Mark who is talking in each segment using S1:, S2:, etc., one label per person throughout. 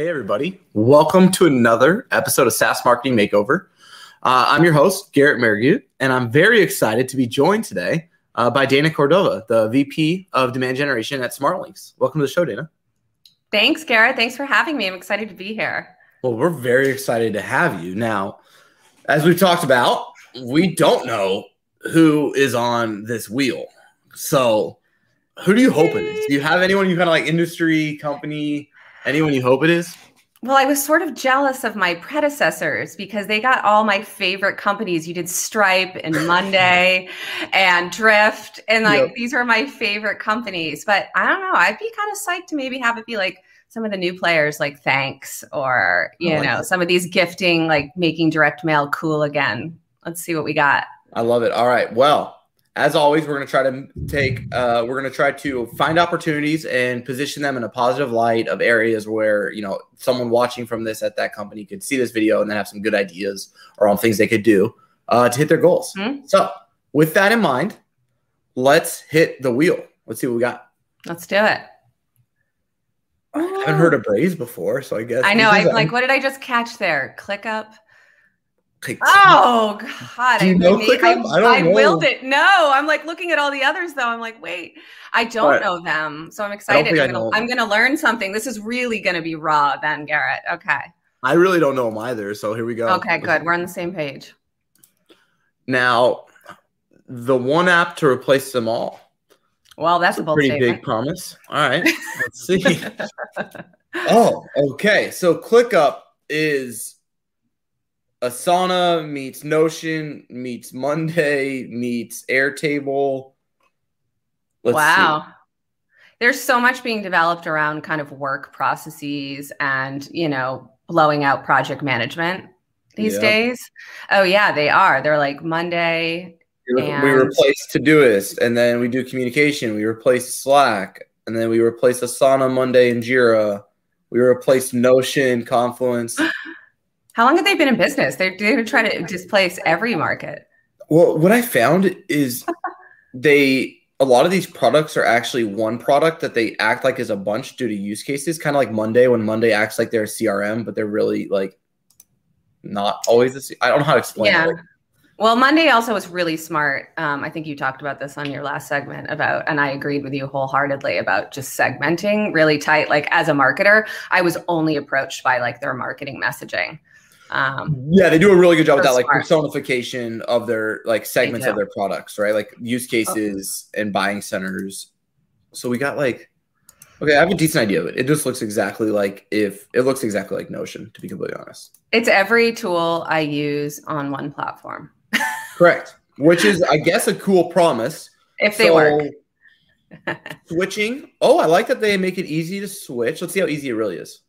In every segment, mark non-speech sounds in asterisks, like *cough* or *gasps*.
S1: Hey, everybody. Welcome to another episode of SaaS Marketing Makeover. Uh, I'm your host, Garrett Mehrguth, and I'm very excited to be joined today uh, by Dana Cordova, the VP of Demand Generation at SmartLinks. Welcome to the show, Dana.
S2: Thanks, Garrett. Thanks for having me. I'm excited to be here.
S1: Well, we're very excited to have you. Now, as we've talked about, we don't know who is on this wheel. So, who do you hope it is? Do you have anyone you kind of like industry, company, anyone you hope it is?
S2: Well, I was sort of jealous of my predecessors because they got all my favorite companies. You did Stripe and *laughs* Monday and Drift, and like yep. these are my favorite companies. But I don't know. I'd be kind of psyched to maybe have it be like some of the new players like Thnks or you know some of these gifting like making direct mail cool again. Let's see what we got.
S1: I love it. All right. Well, as always, we're going to try to take, uh, we're going to try to find opportunities and position them in a positive light of areas where, you know, someone watching from this at that company could see this video and then have some good ideas or on things they could do uh, to hit their goals. Mm-hmm. So, with that in mind, let's hit the wheel. Let's see what we got.
S2: Let's do it.
S1: I haven't heard of Braze before, so I guess
S2: I know. I'm like. What did I just catch there? ClickUp. Oh God!
S1: Do you I know ClickUp? I, I,
S2: I
S1: know.
S2: willed it. No, I'm like looking at all the others though. I'm like, wait, I don't right. know them, so I'm excited. I'm gonna, I'm gonna, learn something. This is really gonna be raw, then, Garrett. Okay.
S1: I really don't know them either, so here we go.
S2: Okay, good. We're on the same page.
S1: Now, the one app to replace them all.
S2: Well, that's, that's a,
S1: pretty
S2: statement.
S1: big promise. All right, let's *laughs* see. *laughs* oh, okay. So ClickUp is Asana meets Notion meets Monday meets Airtable.
S2: Let's wow. See. There's so much being developed around kind of work processes and, you know, blowing out project management these yep. days. Oh yeah, they are. They're like Monday.
S1: And... We replace Todoist and then we do communication. We replace Slack and then we replace Asana, Monday, and Jira. We replace Notion, Confluence. *gasps*
S2: How long have they been in business? They're, they're going to try to displace every market.
S1: Well, what I found is *laughs* they a lot of these products are actually one product that they act like is a bunch due to use cases, kind of like Monday when Monday acts like they're a CRM, but they're really like not always the. I don't know how to explain yeah. it.
S2: Well, Monday also was really smart. Um, I think you talked about this on your last segment about, and I agreed with you wholeheartedly about just segmenting really tight. Like as a marketer, I was only approached by like their marketing messaging.
S1: Um, yeah, they do a really good job with that, like personification of their like segments of their products, right? Like use cases oh. and buying centers. So we got like, okay, I have a decent idea of it. It just looks exactly like if it looks exactly like Notion, to be completely honest.
S2: It's every tool I use on one platform. *laughs*
S1: Correct. Which is, I guess, a cool promise.
S2: If they so, work.
S1: switching. Oh, I like that they make it easy to switch. Let's see how easy it really is.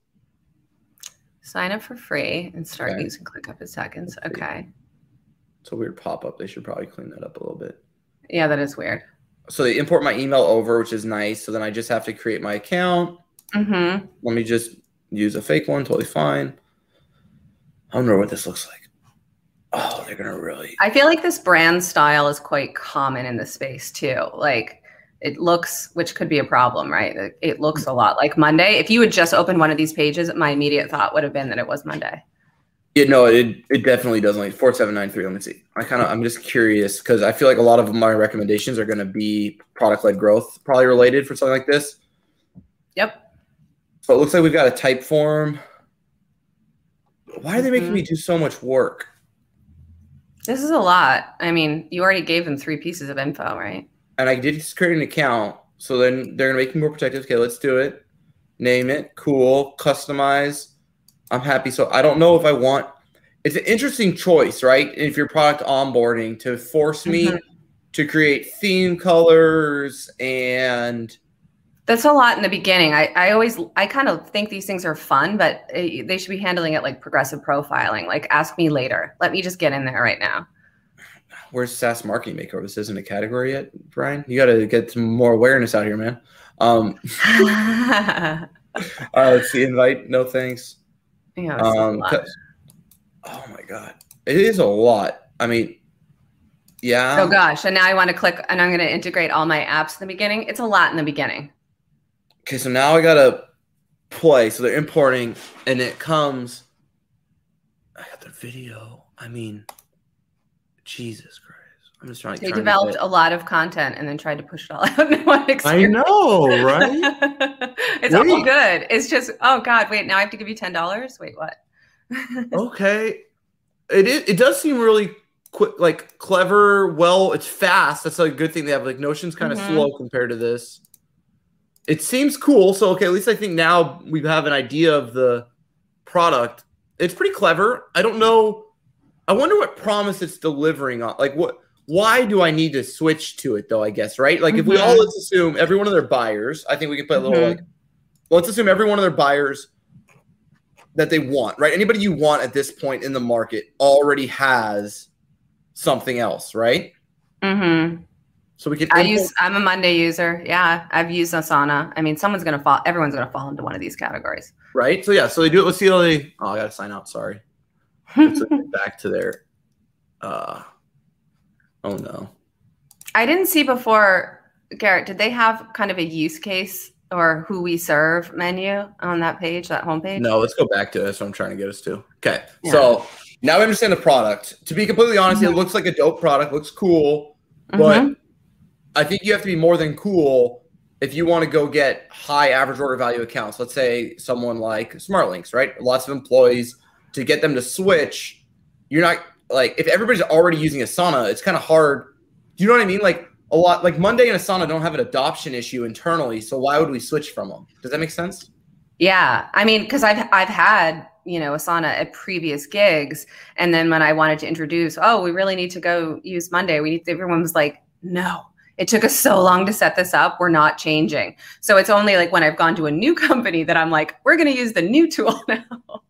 S2: Sign up for free and start okay. using ClickUp in seconds. Okay.
S1: It's a weird pop up. They should probably clean that up a little bit.
S2: Yeah, that is weird.
S1: So they import my email over, which is nice. So then I just have to create my account.
S2: Mm-hmm.
S1: Let me just use a fake one. Totally fine. I wonder what this looks like. Oh, they're gonna really.
S2: I feel like this brand style is quite common in the space too. Like it looks, which could be a problem, right? It, it looks a lot like Monday. If you had just opened one of these pages, my immediate thought would have been that it was Monday.
S1: Yeah, no, it it definitely doesn't. Like four seven nine three. Let me see. I kind of I'm just curious because I feel like a lot of my recommendations are going to be product led growth, probably related for something like this.
S2: Yep.
S1: So it looks like we've got a type form. Why are they making mm-hmm. me do so much work?
S2: This is a lot. I mean, you already gave them three pieces of info, right?
S1: And I did create an account. So then they're gonna make me more protective. Okay, let's do it. Name it. Cool. Customize. I'm happy. So I don't know if I want. It's an interesting choice, right? If you're product onboarding to force me mm-hmm. to create theme colors and.
S2: That's a lot in the beginning. I, I always, I kind of think these things are fun, but they should be handling it like progressive profiling. Like, ask me later. Let me just get in there right now
S1: where's SaaS marketing makeover? This isn't a category yet, Brian. You got to get some more awareness out here, man. Um, *laughs* right, let's see. Invite. No thanks.
S2: Yeah. Um,
S1: oh my god, it is a lot. I mean, yeah.
S2: Oh gosh, and now I want to click, and I'm going to integrate all my apps in the beginning. It's a lot in the beginning.
S1: Okay, so now I gotta play. So they're importing, and it comes. I got the video. I mean, Jesus Christ. I'm just trying.
S2: They
S1: trying
S2: developed
S1: to
S2: a lot of content and then tried to push it all *laughs* out in one
S1: I know, right? *laughs*
S2: it's all good. It's just, oh God, wait, now I have to give you ten dollars? Wait, what? *laughs*
S1: okay. It is, it does seem really quick, like clever. Well, it's fast. That's a good thing they have. Like Notion's kind of
S2: Mhm.
S1: slow compared to this. It seems cool. So okay, at least I think now we have an idea of the product. It's pretty clever. I don't know. I wonder what promise it's delivering on. Like what? Why do I need to switch to it though? I guess right. Like if we all
S2: Mhm.
S1: let's assume every one of their buyers. I think we can put a little
S2: Mhm.
S1: like. Let's assume every one of their buyers that they want, right? Anybody you want at this point in the market already has something else, right?
S2: Mm-hmm.
S1: So we can
S2: I
S1: import-
S2: use. I'm a Monday user. Yeah, I've used Asana. I mean, someone's gonna fall. Everyone's gonna fall into one of these categories.
S1: right. So yeah, so they do it. Let's see how they. Oh, I gotta sign out. Sorry. *laughs* Back to their. Uh, oh no.
S2: I didn't see before, Garrett. Did they have kind of a use case or who we serve menu on that page, that homepage?
S1: No, let's go back to it. That's what I'm trying to get us to. Okay.
S2: Yeah.
S1: So now we understand the product. To be completely honest, it
S2: Mhm.
S1: looks like a dope product, looks cool, but
S2: Mhm.
S1: I think you have to be more than cool if you want to go get high average order value accounts. Let's say someone like SmartLinks, right? Lots of employees to get them to switch. You're not like if everybody's already using Asana, it's kind of hard. You know what I mean? Like a lot like Monday and Asana don't have an adoption issue internally, so why would we switch from them? Does that make sense?
S2: Yeah, I mean, because I've I've had you know Asana at previous gigs, and then when I wanted to introduce, oh, we really need to go use Monday. We need. Everyone was like, no. It took us so long to set this up. We're not changing. So it's only like when I've gone to a new *laughs* company that I'm like, we're going to use the new tool *laughs* now.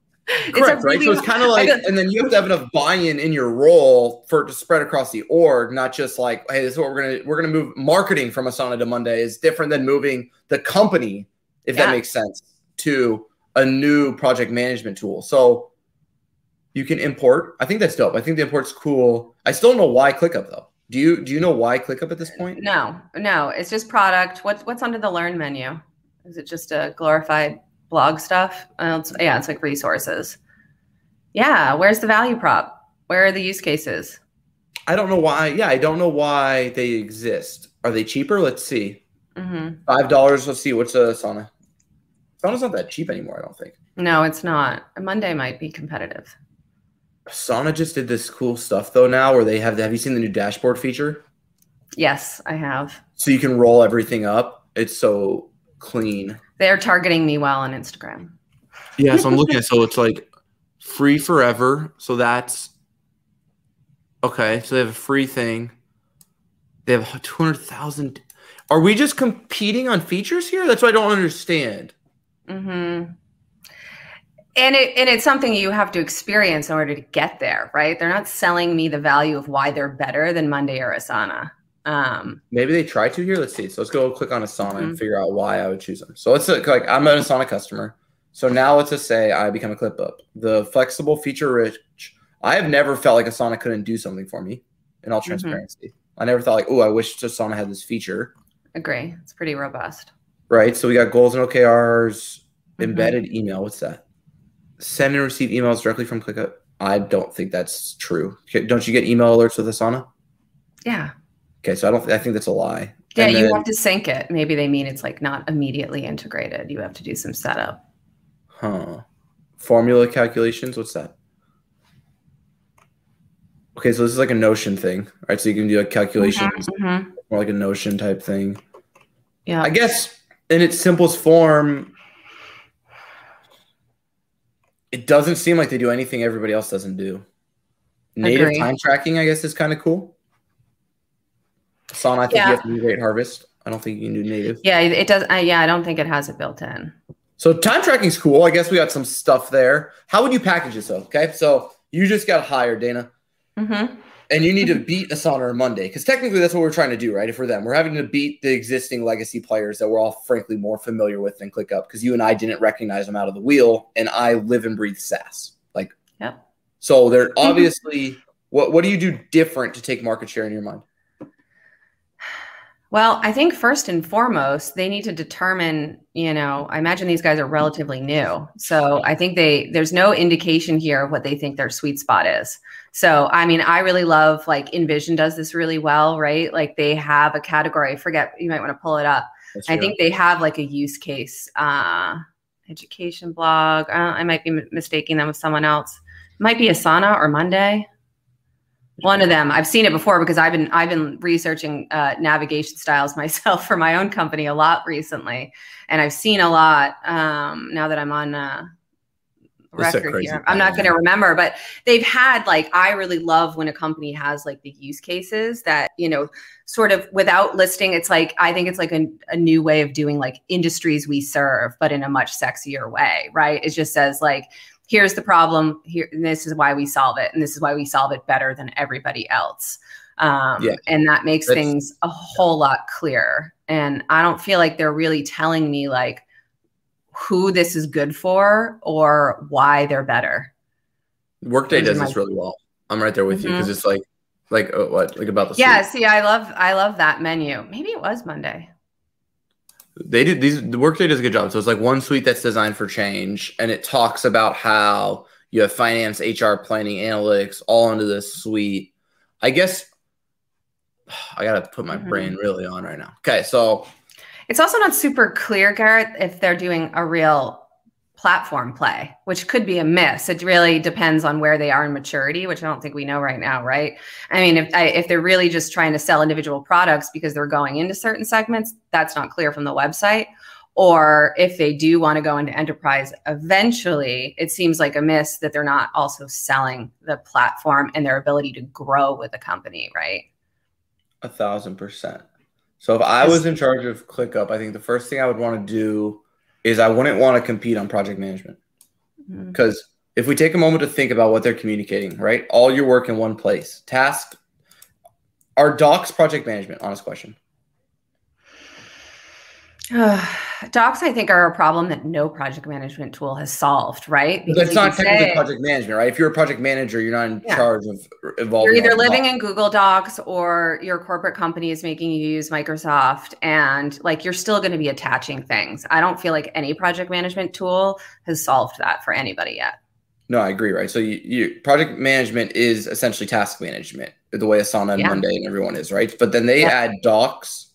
S2: It's a
S1: Correct, right? So it's kind of like,
S2: I
S1: and then you have to have enough buy-in in your role for it to spread across the org, not just like, hey, this is what we're gonna we're gonna move marketing from Asana to Monday is different than moving the company, if that makes sense, to a new project management tool. So you can import. I think that's dope. I think the import's cool. I still don't know why ClickUp though. Do you do you know why ClickUp at this point?
S2: No, no, it's just product. What's what's under the learn menu? Is it just a glorified blog stuff? Uh, it's, yeah, it's like resources. Yeah, where's the value prop? Where are the use cases?
S1: I don't know why. Yeah, I don't know why they exist. Are they cheaper? Let's see.
S2: hmm
S1: Five dollars. Let's see. What's Asana? Sauna's not that cheap anymore. I don't think.
S2: No, it's not. Monday might be competitive.
S1: Sauna just did this cool stuff though now, where they have. The, Have you seen the new dashboard feature?
S2: Yes, I have.
S1: So you can roll everything up. It's so clean.
S2: They're targeting me well on Instagram.
S1: Yeah. So I'm looking at. So it's like free forever. So that's okay. So they have a free thing. They have two hundred thousand. Are we just competing on features here? That's what I don't understand.
S2: Mm-hmm. And it and it's something you have to experience in order to get there, right? They're not selling me the value of why they're better than Monday or Asana. Um,
S1: Maybe they try to here. Let's see. So let's go click on Asana and
S2: Mhm.
S1: figure out why I would choose them. So let's look like I'm an Asana customer. So now let's just say I become a ClickUp. The flexible, feature rich. I have never felt like Asana couldn't do something for me. In all
S2: Mhm.
S1: transparency, I never thought like, oh, I wish Asana had this feature.
S2: agree. It's pretty robust.
S1: Right. So we got goals and OKRs,
S2: Mhm.
S1: embedded email. What's that? Send and receive emails directly from ClickUp. I don't think that's true. Okay, Don't you get email alerts with Asana?
S2: Yeah.
S1: Okay, so I don't. I think that's a lie.
S2: Yeah, you have to sync it. Maybe they mean it's like not immediately integrated. You have to do some setup.
S1: Huh. Formula calculations. What's that? Okay, so this is like a Notion thing, right? So you can do like calculations,
S2: Mhm.
S1: more like a Notion type thing.
S2: Yeah.
S1: I guess in its simplest form, it doesn't seem like they do anything everybody else doesn't do. Native
S2: Agree.
S1: time tracking, I guess, is kind of cool. Asana, I think
S2: Yeah.
S1: you have to do Great Harvest. I don't think you can do native.
S2: yeah, it does. Uh, yeah, I don't think it has it built in.
S1: So time tracking's cool. I guess we got some stuff there. How would you package this though? Okay, so you just got hired, Dana,
S2: hmm
S1: and you need to beat Asana or Monday because technically that's what we're trying to do, right? If we're them, we're having to beat the existing legacy players that we're all frankly more familiar with than ClickUp because you and I didn't recognize them out of the wheel, and I live and breathe SaaS. Like,
S2: Yep.
S1: so they're obviously what what do you do different to take market share in your mind?
S2: Well, I think first and foremost, they need to determine, you know, I imagine these guys are relatively new. So I think they there's no indication here of what they think their sweet spot is. So I mean, I really love like InVision does this really well, right? Like they have a category. I forget, you might want to pull it up. I think they have like a use case, uh, education blog. Uh, I might be mistaking them with someone else. It might be Asana or Monday. One of them. I've seen it before because I've been I've been researching uh, navigation styles *laughs* myself for my own company a lot recently, and I've seen a lot um, now that I'm on uh, record here. I'm not going to remember, but they've had like I really love when a company has like the use cases that you know sort of without listing. It's like I think it's like a, a new way of doing like industries we serve, but in a much sexier way, right? It just says like here's the problem here and this is why we solve it and this is why we solve it better than everybody else. Um, yeah. and that makes That's, things a whole lot clearer. And i don't feel like they're really telling me like who this is good for or why they're better.
S1: Workday does this really well. I'm right there with mm-hmm. you because it's like like uh, what like about the
S2: yeah see i love i love that menu. Maybe it was monday
S1: they do these the workday does a good job. So it's like one suite that's designed for change and it talks about how you have finance hr planning analytics all into this suite. I guess *sighs* i gotta put my mm-hmm. brain really on right now. Okay so
S2: it's also not super clear garrett if they're doing a real platform play, which could be a miss. It really depends on where they are in maturity, which I don't think we know right now, right? I mean, if I, if they're really just trying to sell individual products because they're going into certain segments, that's not clear from the website. Or if they do want to go into enterprise eventually, it seems like a miss that they're not also selling the platform and their ability to grow with the company, right?
S1: A thousand percent. So if I was in charge of ClickUp, I think the first thing I would want to do is I wouldn't want to compete on project management. Because mm-hmm. if we take a moment to think about what they're communicating, right? All your work in one place. Task are docs project management, honest question. *sighs*
S2: docs, I think, are a problem that no project management tool has solved, right?
S1: Because it's not technically say, project management, right? If you're a project manager, you're not in yeah. charge of evolving.
S2: You're either living in Google Docs or your corporate company is making you use Microsoft, and like you're still going to be attaching things. I don't feel like any project management tool has solved that for anybody yet.
S1: No, I agree, right? So you, you project management is essentially task management, the way Asana and yeah. Monday and everyone is, right? But then they yeah. add docs,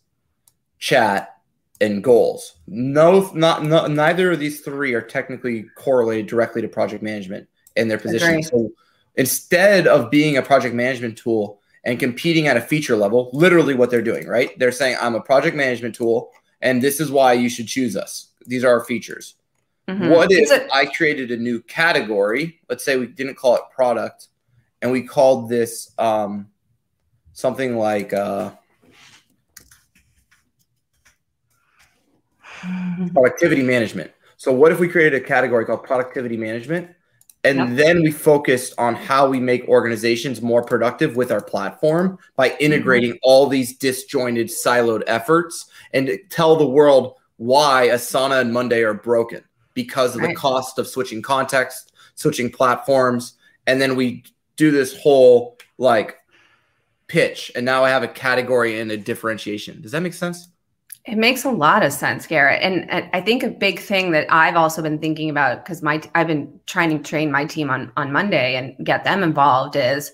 S1: chat, and goals. No, not, not neither of these three are technically correlated directly to project management and their position. So instead of being a project management tool and competing at a feature level, literally what they're doing, right? They're saying, I'm a project management tool, and this is why you should choose us. These are our features. Mm-hmm. What if it- I created a new category? Let's say we didn't call it product, and we called this um, something like uh, *laughs* productivity management. So what if we created a category called productivity management and yep. then we focused on how we make organizations more productive with our platform by integrating mm-hmm. all these disjointed siloed efforts and tell the world why Asana and Monday are broken because of right. the cost of switching context, switching platforms, and then we do this whole like pitch and now I have a category and a differentiation. Does that make sense?
S2: It makes a lot of sense, Garrett. And, I think a big thing that I've also been thinking about because my I've been trying to train my team on on Monday and get them involved is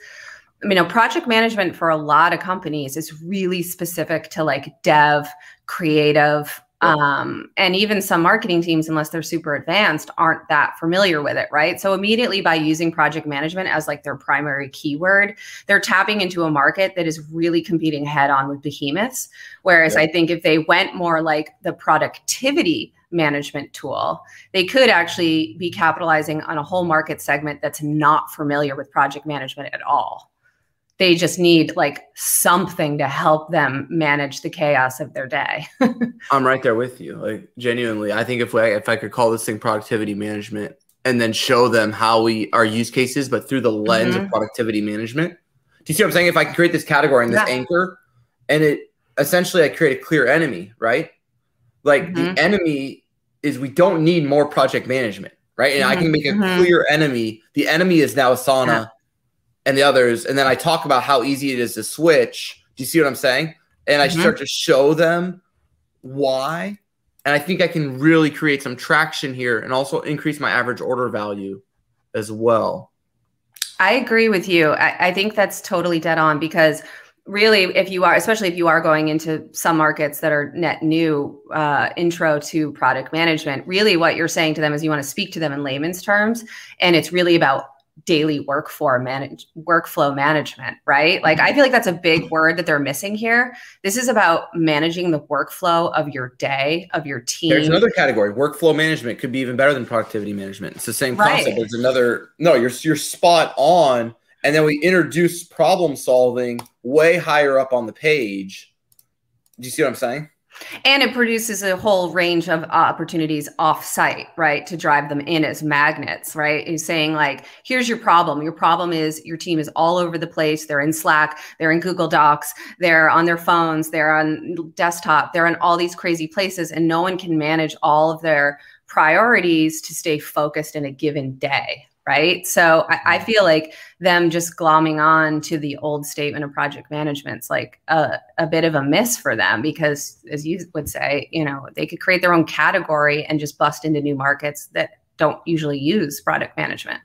S2: you know project management for a lot of companies is really specific to like dev creative um, and even some marketing teams, unless they're super advanced, aren't that familiar with it, right? So immediately by using project management as like their primary keyword, they're tapping into a market that is really competing head on with behemoths. Whereas yeah. I think if they went more like the productivity management tool, they could actually be capitalizing on a whole market segment that's not familiar with project management at all they just need like something to help them manage the chaos of their day. *laughs*
S1: I'm right there with you. Like genuinely, I think if I if I could call this thing productivity management and then show them how we our use cases, but through the lens mm-hmm. of productivity management. Do you see what I'm saying? If I can create this category and this yeah. anchor, and it essentially I create a clear enemy, right? Like mm-hmm. the enemy is we don't need more project management, right? And mm-hmm. I can make a mm-hmm. clear enemy. The enemy is now Asana. And the others, and then I talk about how easy it is to switch. Do you see what I'm saying? and I mm-hmm. start to show them why. And I think I can really create some traction here and also increase my average order value as well.
S2: I agree with you. I, I think that's totally dead on because really if you are especially if you are going into some markets that are net new uh, intro to product management really what you're saying to them is you want to speak to them in layman's terms and it's really about daily workflow manage workflow management right? Like i mm-hmm. feel like that's a big word that they're missing here. This is about managing the workflow of your day of your team.
S1: there's another category workflow management could be even better than productivity management. It's the same concept. Right. there's another no you're you're spot on. And then we introduce problem solving way higher up on the page. Do you see what I'm saying?
S2: And it produces a whole range of opportunities off site, right? To drive them in as magnets, right? He's saying, like, here's your problem. Your problem is your team is all over the place. They're in Slack, they're in Google Docs, they're on their phones, they're on desktop, they're in all these crazy places, and no one can manage all of their priorities to stay focused in a given day, right? So I, I, mm-hmm. feel like them just glomming on to the old statement of project management's like a, a bit of a miss for them because, as you would say, you know, they could create their own category and just bust into new markets that don't usually use product management.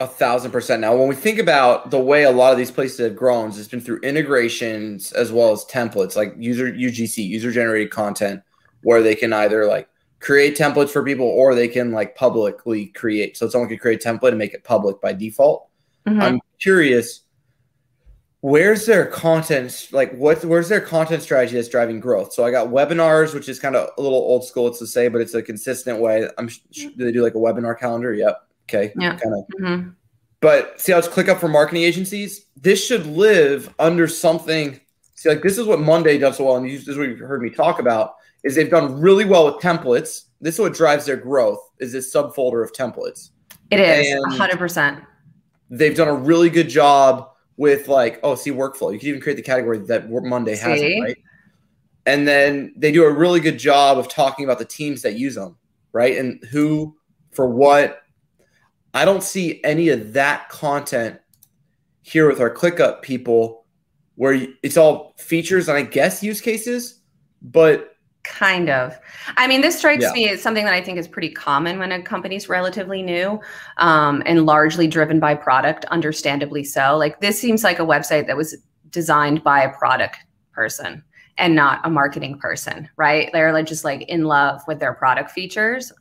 S1: A thousand percent. Now, when we think about the way a lot of these places have grown, it's been through integrations as well as templates like user UGC, user generated content, where they can either like create templates for people or they can like publicly create. So someone could create a template and make it public by default. Mm-hmm. I'm curious, where's their content? Like, what? Where's their content strategy that's driving growth? So I got webinars, which is kind of a little old school, it's to say, but it's a consistent way. I'm do they do like a webinar calendar? Yep. Okay.
S2: Yeah. Kind of. Mm-hmm.
S1: But see how it's ClickUp for marketing agencies. This should live under something. See, like this is what Monday does so well, and this is what you heard me talk about is they've done really well with templates. This is what drives their growth is this subfolder of templates.
S2: It is hundred percent.
S1: They've done a really good job with like, oh, see workflow. You can even create the category that Monday has, right? And then they do a really good job of talking about the teams that use them, right? And who for what. I don't see any of that content here with our ClickUp people where it's all features and I guess use cases, but
S2: Kind of. I mean, this strikes yeah. me as something that I think is pretty common when a company's relatively new um, and largely driven by product, understandably so. Like, this seems like a website that was designed by a product person and not a marketing person, right? They're like just like in love with their product features,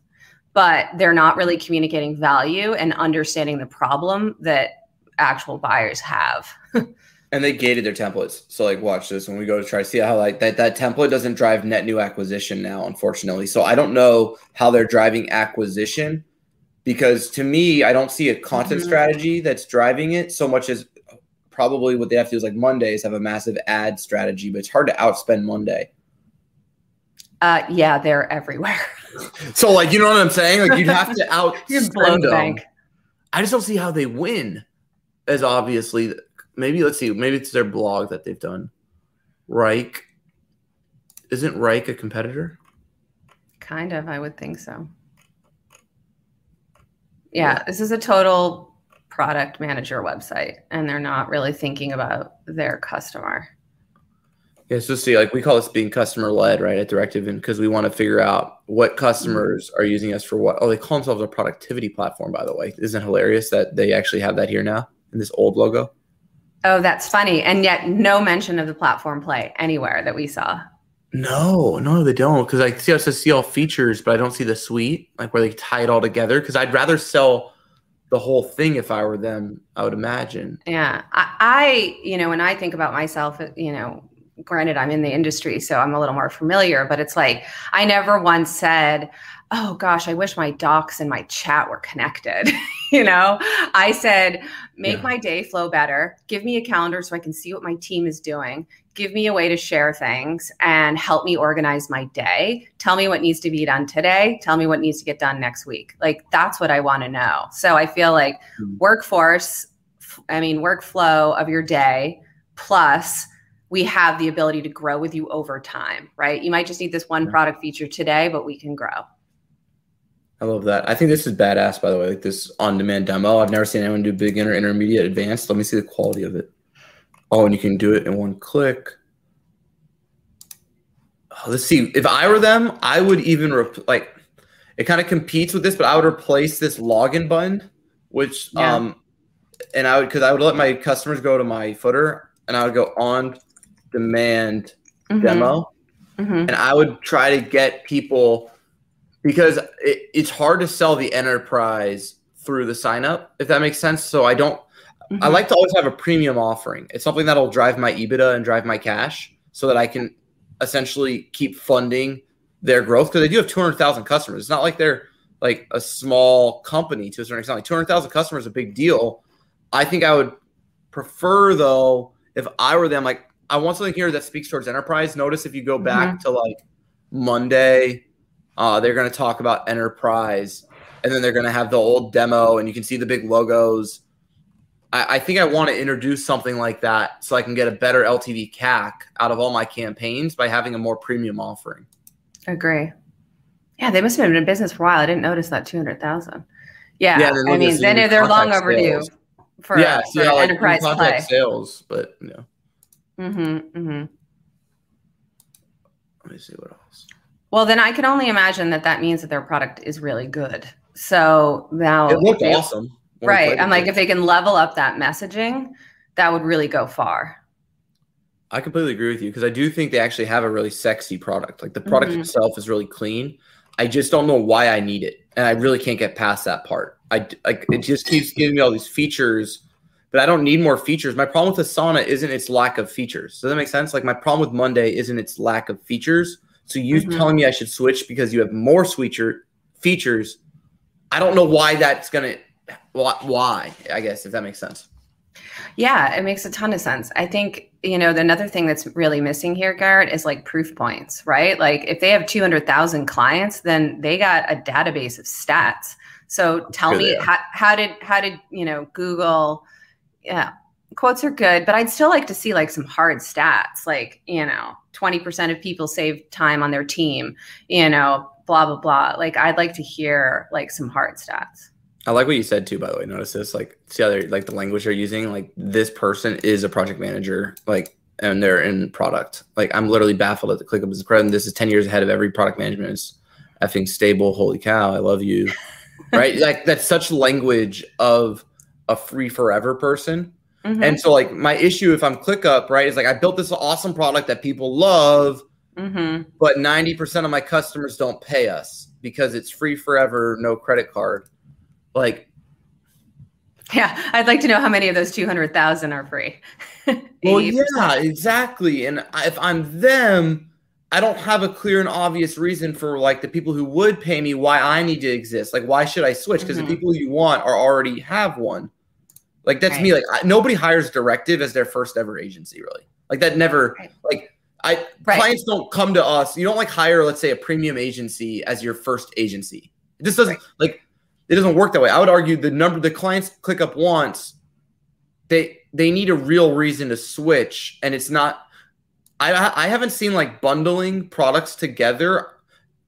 S2: but they're not really communicating value and understanding the problem that actual buyers have. *laughs*
S1: And they gated their templates. So like watch this when we go to try to see how like that, that template doesn't drive net new acquisition now, unfortunately. So I don't know how they're driving acquisition because to me, I don't see a content mm-hmm. strategy that's driving it so much as probably what they have to do is like Mondays have a massive ad strategy, but it's hard to outspend Monday.
S2: Uh, yeah, they're everywhere. *laughs*
S1: so like, you know what I'm saying? Like you'd have to *laughs* outspend them. Bank. I just don't see how they win as obviously maybe let's see, maybe it's their blog that they've done. Wrike. Isn't Wrike a competitor?
S2: Kind of, I would think so. Yeah, yeah, this is a total product manager website, and they're not really thinking about their customer.
S1: Yeah, so see, like we call this being customer led, right? At Directive, and because we want to figure out what customers are using us for what. Oh, they call themselves a productivity platform, by the way. Isn't it hilarious that they actually have that here now in this old logo?
S2: Oh, that's funny. And yet, no mention of the platform play anywhere that we saw.
S1: No, no, they don't. Because I see, I see all features, but I don't see the suite, like where they tie it all together. Because I'd rather sell the whole thing if I were them. I would imagine.
S2: Yeah, I, I, you know, when I think about myself, uh, you know, granted, I'm in the industry, so I'm a little more familiar. But it's like I never once said, oh gosh, I wish my docs and my chat were connected. *laughs* you know, I said, make yeah. my day flow better. Give me a calendar so I can see what my team is doing. Give me a way to share things and help me organize my day. Tell me what needs to be done today. Tell me what needs to get done next week. Like that's what I want to know. So I feel like mm-hmm. workforce, I mean, workflow of your day plus we have the ability to grow with you over time, right? You might just need this one product feature today, but we can grow.
S1: I love that. I think this is badass, by the way. Like this on-demand demo. I've never seen anyone do beginner, intermediate, advanced. Let me see the quality of it. Oh, and you can do it in one click. oh, let's see. If I were them, I would even rep- like it kind of competes with this, but I would replace this login button, which yeah. um, and I would because I would let my customers go to my footer and I would go on demand mm-hmm. demo, mm-hmm. and I would try to get people because it, it's hard to sell the enterprise through the sign up if that makes sense. So I don't. Mm-hmm. I like to always have a premium offering. It's something that'll drive my EBITDA and drive my cash so that I can essentially keep funding their growth because they do have 200,000 customers. It's not like they're like a small company to a certain extent. Like 200,000 customers is a big deal. I think I would prefer though if I were them like I want something here that speaks towards enterprise. Notice if you go back mm-hmm. to like Monday, uh, they're going to talk about enterprise, and then they're going to have the old demo, and you can see the big logos. I, I think I want to introduce something like that so I can get a better LTV CAC out of all my campaigns by having a more premium offering.
S2: Agree. Yeah, they must have been in business for a while. I didn't notice that two hundred thousand. Yeah, yeah I mean, then they're long overdue sales. for, yeah, for yeah, like enterprise play.
S1: sales, but you know.
S2: Mm-hmm. Mm-hmm.
S1: Let me see what else.
S2: Well, then I can only imagine that that means that their product is really good. So now
S1: it looked they, awesome.
S2: Right. I'm like, if they can level up that messaging, that would really go far.
S1: I completely agree with you because I do think they actually have a really sexy product. Like the product mm-hmm. itself is really clean. I just don't know why I need it, and I really can't get past that part. I like it just keeps giving me all these features, but I don't need more features. My problem with Asana isn't its lack of features. Does that make sense? Like my problem with Monday isn't its lack of features. So you mm-hmm. telling me I should switch because you have more feature features. I don't know why that's gonna why, I guess if that makes sense.
S2: Yeah, it makes a ton of sense. I think, you know, another thing that's really missing here, Garrett, is like proof points, right? Like if they have 200,000 clients, then they got a database of stats. So tell me how, how did, how did, you know, Google, yeah, quotes are good, but I'd still like to see like some hard stats, like, you know, 20% of people save time on their team, you know, blah, blah, blah. Like I'd like to hear like some hard stats.
S1: I like what you said too. By the way, notice this. Like, see how they're like the language they're using. Like, this person is a project manager. Like, and they're in product. Like, I'm literally baffled at the ClickUp as present. This is ten years ahead of every product management. It's effing stable. Holy cow! I love you. *laughs* right? Like, that's such language of a free forever person. Mm-hmm. And so, like, my issue if I'm ClickUp, right, is like I built this awesome product that people love, mm-hmm. but 90% of my customers don't pay us because it's free forever, no credit card like,
S2: yeah, I'd like to know how many of those 200,000 are free. *laughs*
S1: well, yeah, exactly. And if I'm them, I don't have a clear and obvious reason for like the people who would pay me why I need to exist. Like, why should I switch? Because mm-hmm. the people you want are already have one. Like that's right. me. Like I, nobody hires Directive as their first ever agency, really. Like that never. Right. Like I right. clients don't come to us. You don't like hire, let's say, a premium agency as your first agency. It just doesn't like it doesn't work that way. I would argue the number the clients click up once, they they need a real reason to switch, and it's not. I I haven't seen like bundling products together.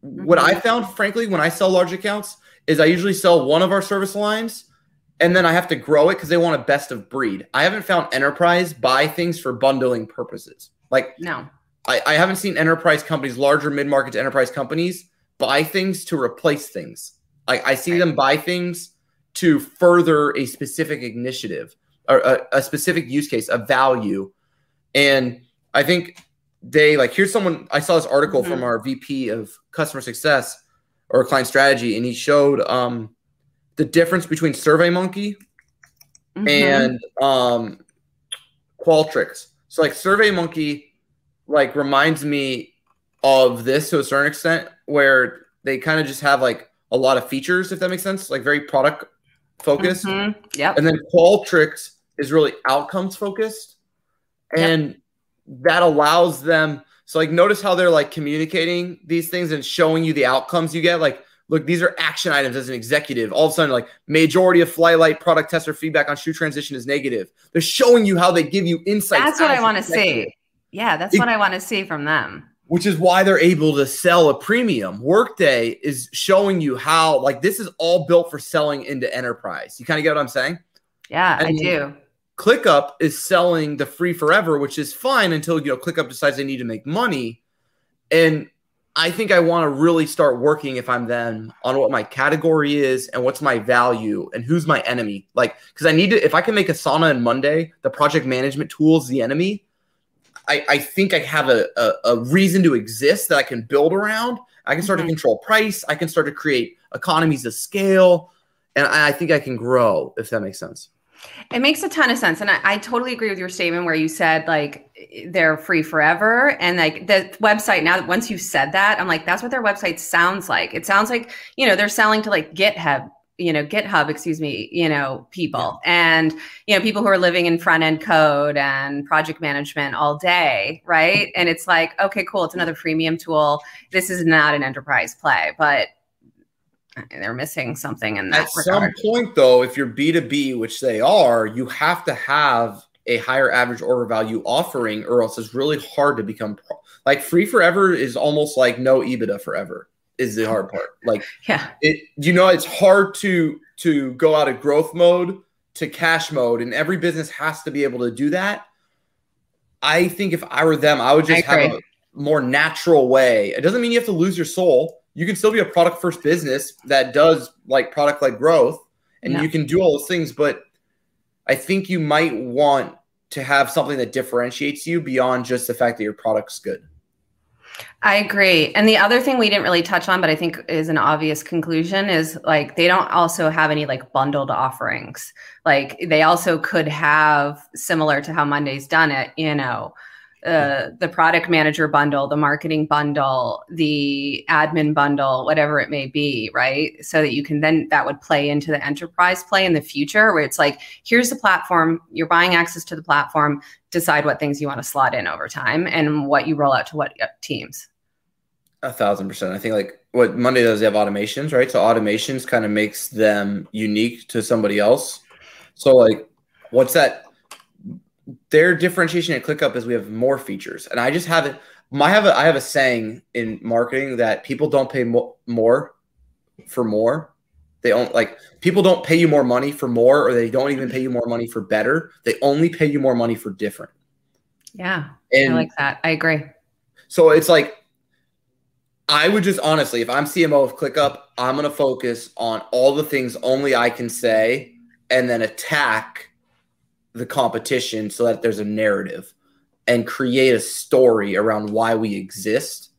S1: Mm-hmm. What I mm-hmm. found, frankly, when I sell large accounts, is I usually sell one of our service lines, and then I have to grow it because they want a best of breed. I haven't found enterprise buy things for bundling purposes. Like
S2: no,
S1: I, I haven't seen enterprise companies, larger mid market enterprise companies, buy things to replace things. Like I see right. them buy things to further a specific initiative or a, a specific use case, a value. And I think they like here's someone I saw this article mm-hmm. from our VP of customer success or client strategy, and he showed um, the difference between SurveyMonkey mm-hmm. and um, Qualtrics. So like SurveyMonkey like reminds me of this to a certain extent, where they kind of just have like a lot of features, if that makes sense, like very product focused. Mm-hmm.
S2: Yeah.
S1: And then Qualtrics is really outcomes focused. And yep. that allows them. So, like, notice how they're like communicating these things and showing you the outcomes you get. Like, look, these are action items as an executive. All of a sudden, like, majority of Flylight product tester feedback on shoe transition is negative. They're showing you how they give you insights.
S2: That's what I want to see. Yeah, that's it, what I want to see from them
S1: which is why they're able to sell a premium. Workday is showing you how, like, this is all built for selling into enterprise. You kind of get what I'm saying?
S2: Yeah, and I do.
S1: ClickUp is selling the free forever, which is fine until you know ClickUp decides they need to make money. And I think I want to really start working if I'm them on what my category is and what's my value and who's my enemy. Like, because I need to, if I can make Asana and Monday, the project management tools, the enemy, I, I think I have a, a, a reason to exist that I can build around. I can start mm-hmm. to control price. I can start to create economies of scale. And I, I think I can grow, if that makes sense.
S2: It makes a ton of sense. And I, I, totally agree with your statement where you said like they're free forever. And like the website, now that once you said that, I'm like, that's what their website sounds like. It sounds like, you know, they're selling to like GitHub, you know, GitHub, excuse me, you know, people and, you know, people who are living in front end code and project management all day. Right. And it's like, okay, cool. It's another freemium tool. This is not an enterprise play, but they're missing something in that. At
S1: regard. some point, though, if you're B2B, which they are, you have to have a higher average order value offering, or else it's really hard to become pro- like free forever is almost like no EBITDA forever is the hard part. Like, *laughs*
S2: yeah,
S1: it you know it's hard to to go out of growth mode to cash mode, and every business has to be able to do that. I think if I were them, I would just I have a more natural way. It doesn't mean you have to lose your soul you can still be a product first business that does like product like growth and yeah. you can do all those things but i think you might want to have something that differentiates you beyond just the fact that your product's good
S2: I agree. And the other thing we didn't really touch on, but I think is an obvious conclusion is like they don't also have any like bundled offerings. Like they also could have similar to how Monday's done it, you know, the product manager bundle, the marketing bundle, the admin bundle, whatever it may be, right? So that you can then that would play into the enterprise play in the future where it's like, here's the platform, you're buying access to the platform, decide what things you want to slot in over time and what you roll out to what uh, teams.
S1: A thousand percent. I think like what Monday does, they have automations, right? So automations kind of makes them unique to somebody else. So like, what's that their differentiation at ClickUp is we have more features, and I just have it. My have a I have a saying in marketing that people don't pay mo- more for more. They don't like people don't pay you more money for more, or they don't even pay you more money for better. They only pay you more money for different.
S2: Yeah, and I like that. I agree.
S1: So it's like I would just honestly, if I'm CMO of ClickUp, I'm gonna focus on all the things only I can say, and then attack the competition so that there's a narrative and create a story around why we exist.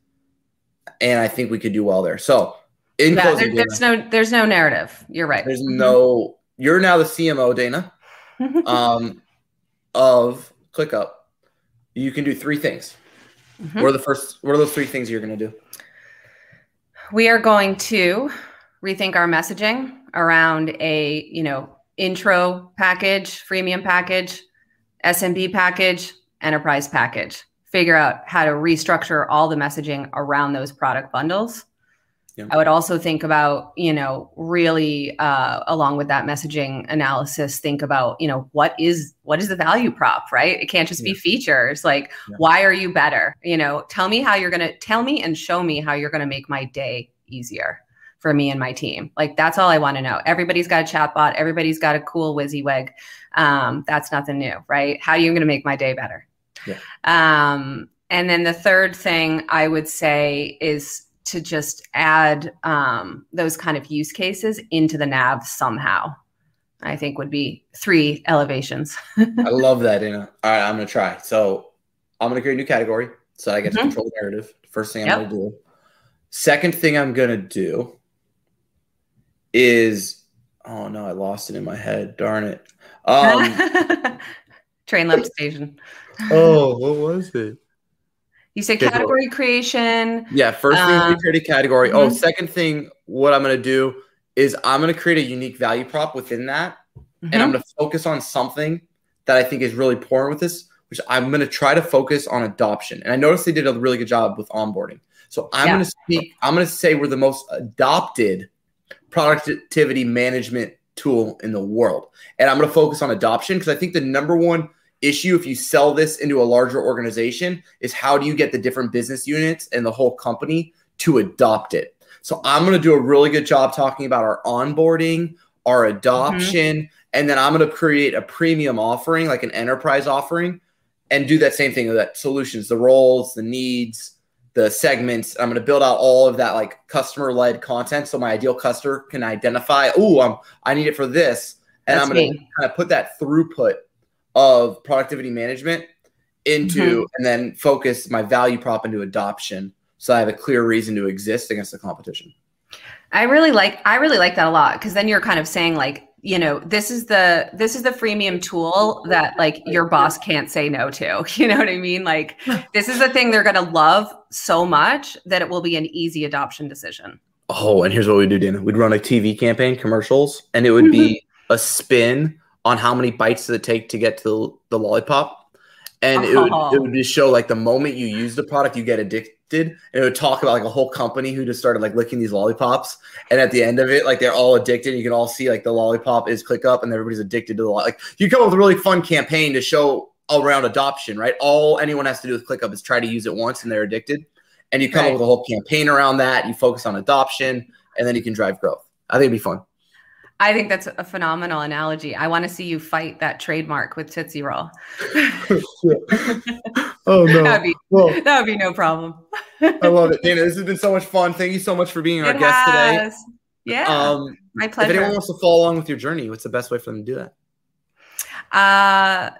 S1: And I think we could do well there. So,
S2: in yeah, closing, there, there's Dana, no there's no narrative. You're right.
S1: There's mm-hmm. no. You're now the CMO, Dana, *laughs* um, of ClickUp. You can do three things. Mm-hmm. What are the first? What are those three things you're going to do?
S2: We are going to rethink our messaging around a you know intro package, freemium package, SMB package, enterprise package. Figure out how to restructure all the messaging around those product bundles. Yeah. I would also think about, you know, really uh, along with that messaging analysis, think about, you know, what is what is the value prop, right? It can't just yeah. be features. Like, yeah. why are you better? You know, tell me how you're gonna tell me and show me how you're gonna make my day easier for me and my team. Like that's all I want to know. Everybody's got a chatbot. Everybody's got a cool WYSIWYG. Um, that's nothing new, right? How are you going to make my day better? Yeah. Um, and then the third thing I would say is to just add um, those kind of use cases into the nav somehow. I think would be three elevations. *laughs*
S1: I love that, Anna. All right, I'm gonna try. So I'm gonna create a new category so I get mm-hmm. to control the narrative. First thing I'm yep. gonna do. Second thing I'm gonna do is oh no, I lost it in my head. Darn it. Um, *laughs*
S2: Train left station.
S1: oh, what was it?
S2: You said category creation.
S1: Yeah, first thing um, we create a category. Oh, mm-hmm. Oh, second thing, what I'm gonna do is I'm gonna create a unique value prop within that, mm-hmm. and I'm mm-hmm. gonna focus on something that I think is really important with this, which I'm gonna try to focus on adoption. And I noticed they did a really good job with onboarding. So I'm yeah. gonna speak. I'm gonna say we're the most adopted productivity management tool in the world. And I'm going to focus on adoption because I think the number one issue if you sell this into a larger organization is how do you get the different business units and the whole company to adopt it. So I'm going to do a really good job talking about our onboarding, our adoption, mm-hmm. and then I'm going to create a premium offering like an enterprise offering and do that same thing with that solutions, the roles, the needs, the segments. I'm going to build out all of that like customer led content so my ideal customer can identify, oh, I'm I need it for this, and That's I'm going to kind of put that throughput of productivity management into mm-hmm. and then focus my value prop into adoption so I have a clear reason to exist against the competition.
S2: I really like I really like that a lot because then you're kind of saying like you know this is the this is the freemium tool that like your boss can't say no to *laughs* you know what i mean? Like *laughs* this is the thing they're going to love so much that it will be an easy adoption decision.
S1: Oh and here's what we do dana. We'd run a tv campaign commercials and it would be mm-hmm. a spin on how many bites does it take to get to the, the lollipop. And oh. it, would, uh-huh. it would just show like the moment you use the product you get addicted and it would talk about like a whole company who just started like licking these lollipops. And at the end of it like they're all addicted. You can all see like the lollipop is ClickUp and everybody's addicted to the like you come up with a really fun campaign to show around adoption right? All anyone has to do with ClickUp is try to use it once and they're addicted. And you come right. up with a whole campaign around that. You focus on adoption and then you can drive growth. I think it'd be fun
S2: I think that's a phenomenal analogy. I want to see you fight that trademark with Tootsie Roll. *laughs*
S1: oh no,
S2: that'd be, well, that would be no problem.
S1: I love it, Dana. This has been so much fun. Thank you so much for being our it guest has. today.
S2: Yeah, um, my pleasure.
S1: If anyone wants to follow along with your journey, what's the best way for them to do that?
S2: Uh,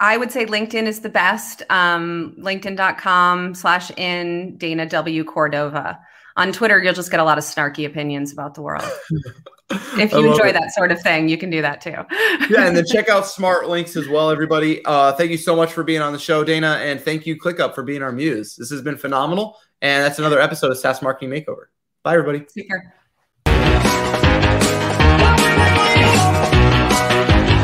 S2: I would say LinkedIn is the best. Um, LinkedIn.com slash in Dana W Cordova. On Twitter, you'll just get a lot of snarky opinions about the world. *laughs* if you enjoy it. that sort of thing, you can do that too.
S1: yeah, and then *laughs* check out Smart Links as well, everybody. Uh, thank you so much for being on the show, Dana, and thank you ClickUp for being our muse. This has been phenomenal, and that's another episode of SaaS Marketing Makeover. Bye, everybody.
S2: Take care.